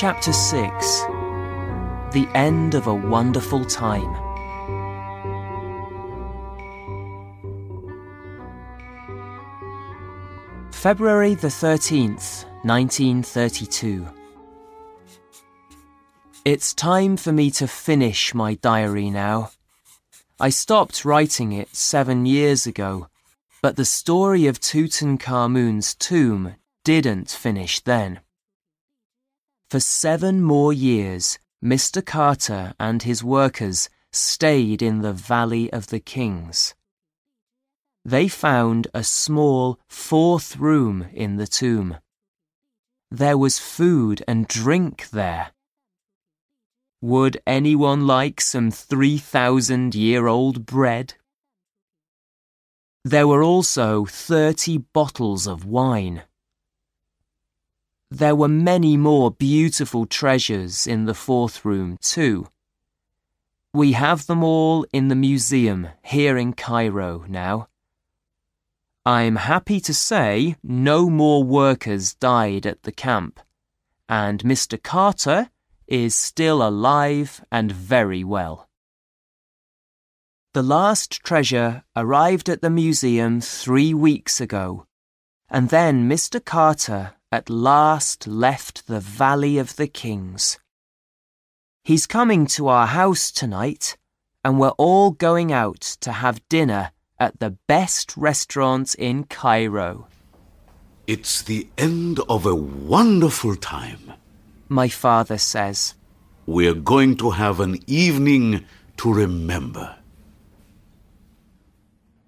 Chapter 6 The End of a Wonderful Time. February the 13th, 1932. It's time for me to finish my diary now. I stopped writing it seven years ago, but the story of Tutankhamun's tomb didn't finish then. For seven more years, Mr. Carter and his workers stayed in the Valley of the Kings. They found a small fourth room in the tomb. There was food and drink there. Would anyone like some 3,000 year old bread? There were also 30 bottles of wine. There were many more beautiful treasures in the fourth room, too. We have them all in the museum here in Cairo now. I'm happy to say no more workers died at the camp, and Mr. Carter is still alive and very well. The last treasure arrived at the museum three weeks ago, and then Mr. Carter at last left the Valley of the Kings. He's coming to our house tonight, and we're all going out to have dinner at the best restaurant in Cairo. It's the end of a wonderful time. My father says. We're going to have an evening to remember.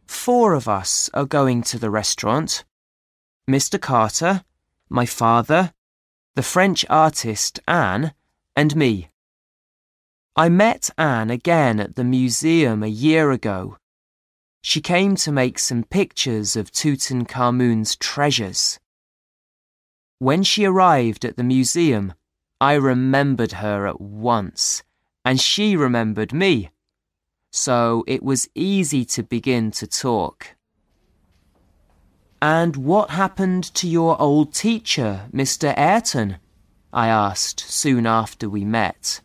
Four of us are going to the restaurant Mr. Carter, my father, the French artist Anne, and me. I met Anne again at the museum a year ago she came to make some pictures of Tutankhamun's treasures. When she arrived at the museum, I remembered her at once, and she remembered me. So it was easy to begin to talk. And what happened to your old teacher, Mr. Ayrton? I asked soon after we met.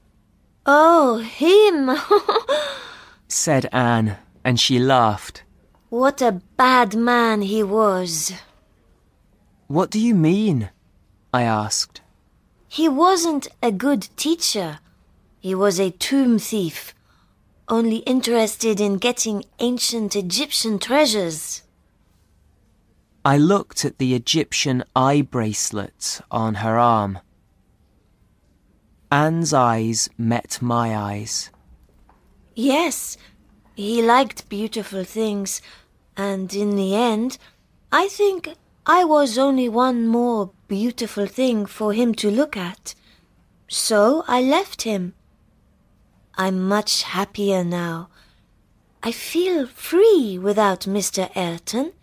Oh, him! said Anne and she laughed. What a bad man he was. What do you mean? I asked. He wasn't a good teacher. He was a tomb thief, only interested in getting ancient Egyptian treasures. I looked at the Egyptian eye bracelet on her arm. Anne's eyes met my eyes. Yes, he liked beautiful things, and in the end, I think I was only one more beautiful thing for him to look at. So I left him. I'm much happier now. I feel free without Mr. Ayrton,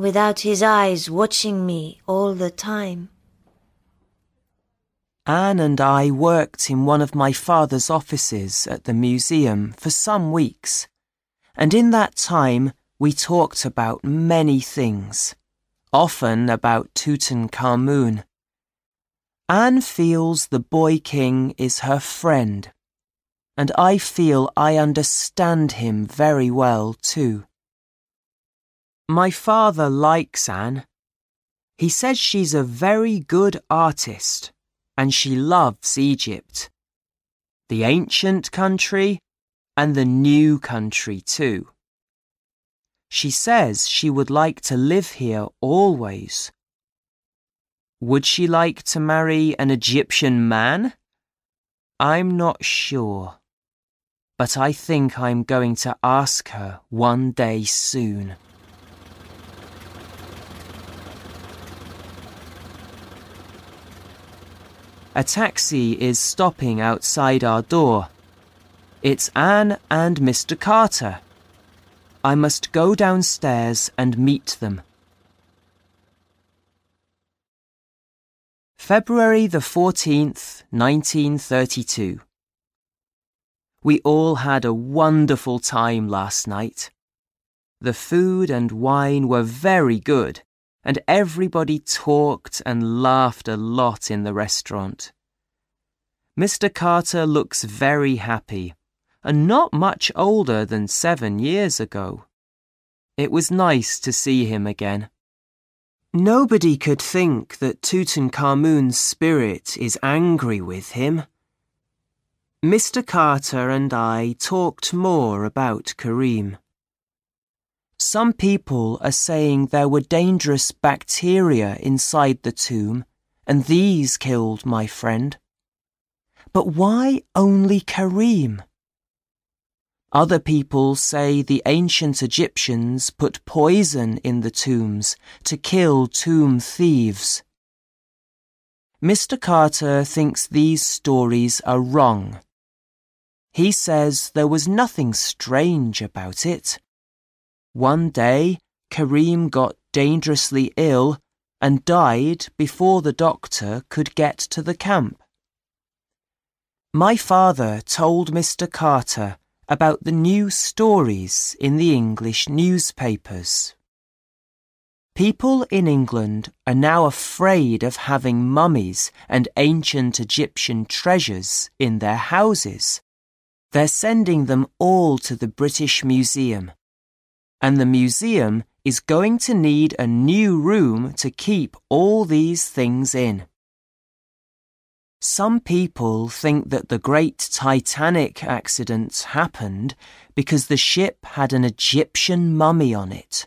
without his eyes watching me all the time. Anne and I worked in one of my father's offices at the museum for some weeks, and in that time we talked about many things, often about Tutankhamun. Anne feels the boy king is her friend, and I feel I understand him very well too. My father likes Anne. He says she's a very good artist and she loves Egypt. The ancient country and the new country too. She says she would like to live here always. Would she like to marry an Egyptian man? I'm not sure, but I think I'm going to ask her one day soon. A taxi is stopping outside our door. It's Anne and Mr. Carter. I must go downstairs and meet them. February the 14th, 1932. We all had a wonderful time last night. The food and wine were very good and everybody talked and laughed a lot in the restaurant. Mr. Carter looks very happy and not much older than seven years ago. It was nice to see him again. Nobody could think that Tutankhamun's spirit is angry with him. Mr. Carter and I talked more about Kareem. Some people are saying there were dangerous bacteria inside the tomb, and these killed my friend. But why only Kareem? Other people say the ancient Egyptians put poison in the tombs to kill tomb thieves. Mr. Carter thinks these stories are wrong. He says there was nothing strange about it. One day, Kareem got dangerously ill and died before the doctor could get to the camp. My father told Mr. Carter about the new stories in the English newspapers. People in England are now afraid of having mummies and ancient Egyptian treasures in their houses. They're sending them all to the British Museum. And the museum is going to need a new room to keep all these things in. Some people think that the great Titanic accident happened because the ship had an Egyptian mummy on it.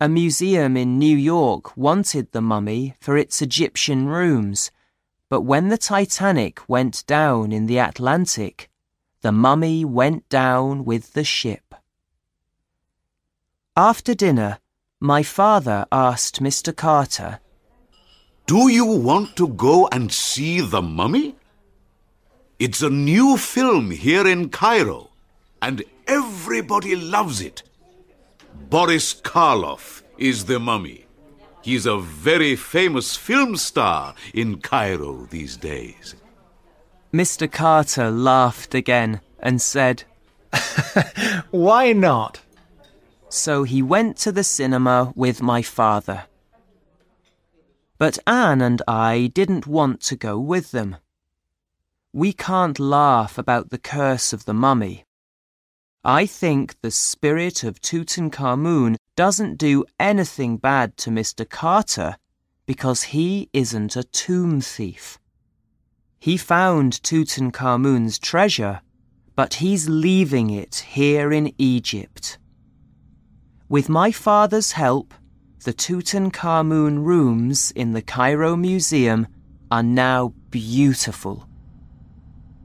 A museum in New York wanted the mummy for its Egyptian rooms, but when the Titanic went down in the Atlantic, the mummy went down with the ship. After dinner, my father asked Mr. Carter do you want to go and see the mummy? It's a new film here in Cairo, and everybody loves it. Boris Karloff is the mummy. He's a very famous film star in Cairo these days. Mr. Carter laughed again and said, Why not? So he went to the cinema with my father. But Anne and I didn't want to go with them. We can't laugh about the curse of the mummy. I think the spirit of Tutankhamun doesn't do anything bad to Mr. Carter because he isn't a tomb thief. He found Tutankhamun's treasure, but he's leaving it here in Egypt. With my father's help, the Tutankhamun rooms in the Cairo Museum are now beautiful.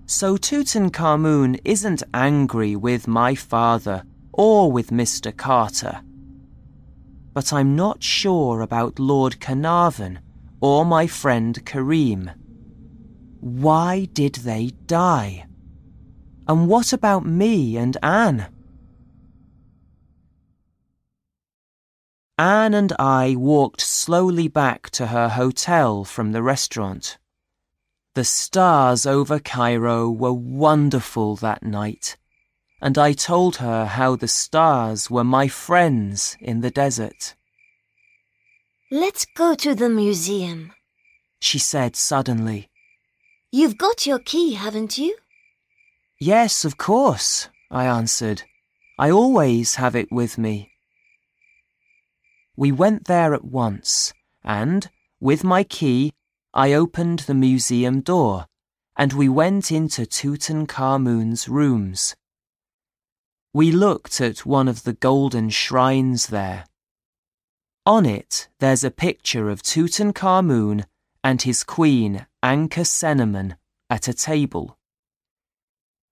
So Tutankhamun isn't angry with my father or with Mr. Carter. But I'm not sure about Lord Carnarvon or my friend Kareem. Why did they die? And what about me and Anne? Anne and I walked slowly back to her hotel from the restaurant. The stars over Cairo were wonderful that night, and I told her how the stars were my friends in the desert. Let's go to the museum, she said suddenly. You've got your key, haven't you? Yes, of course, I answered. I always have it with me. We went there at once, and, with my key, I opened the museum door, and we went into Tutankhamun's rooms. We looked at one of the golden shrines there. On it, there's a picture of Tutankhamun and his queen, Ankhesenamun, at a table.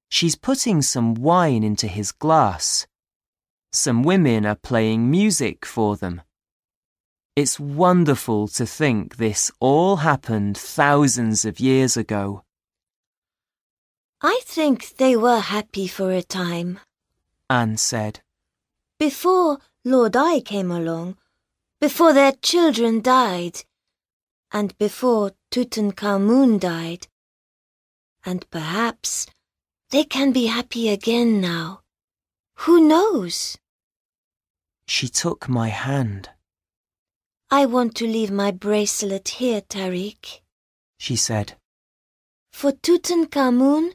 She's putting some wine into his glass. Some women are playing music for them. It's wonderful to think this all happened thousands of years ago. I think they were happy for a time, Anne said. Before Lord Ai came along, before their children died, and before Tutankhamun died. And perhaps they can be happy again now. Who knows? She took my hand. I want to leave my bracelet here, Tariq, she said. for Tutankhamun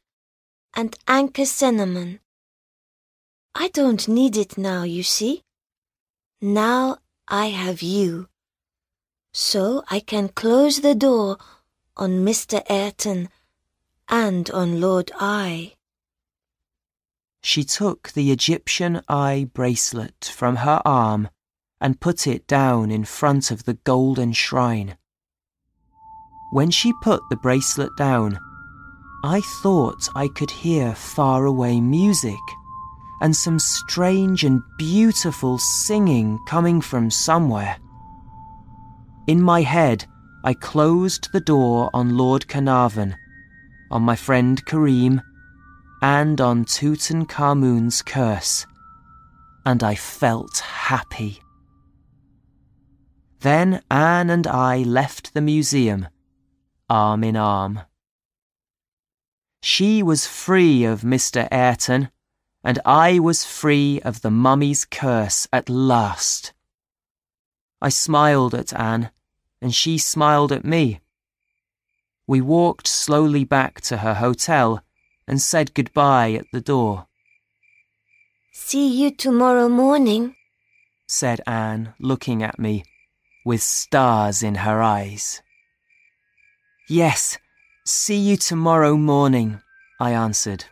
and Ankhesenamun. I don't need it now, you see. Now I have you. So I can close the door on Mr. Ayrton and on Lord Ai. She took the Egyptian eye bracelet from her arm and put it down in front of the golden shrine. When she put the bracelet down, I thought I could hear faraway music and some strange and beautiful singing coming from somewhere. In my head, I closed the door on Lord Carnarvon, on my friend Kareem, and on Tutankhamun's curse, and I felt happy. Then Anne and I left the museum, arm in arm. She was free of Mr. Ayrton, and I was free of the mummy's curse at last. I smiled at Anne, and she smiled at me. We walked slowly back to her hotel and said goodbye at the door. See you tomorrow morning, said Anne, looking at me, with stars in her eyes. Yes, see you tomorrow morning, I answered.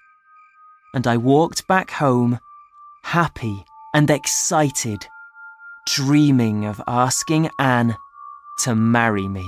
And I walked back home, happy and excited, dreaming of asking Anne to marry me.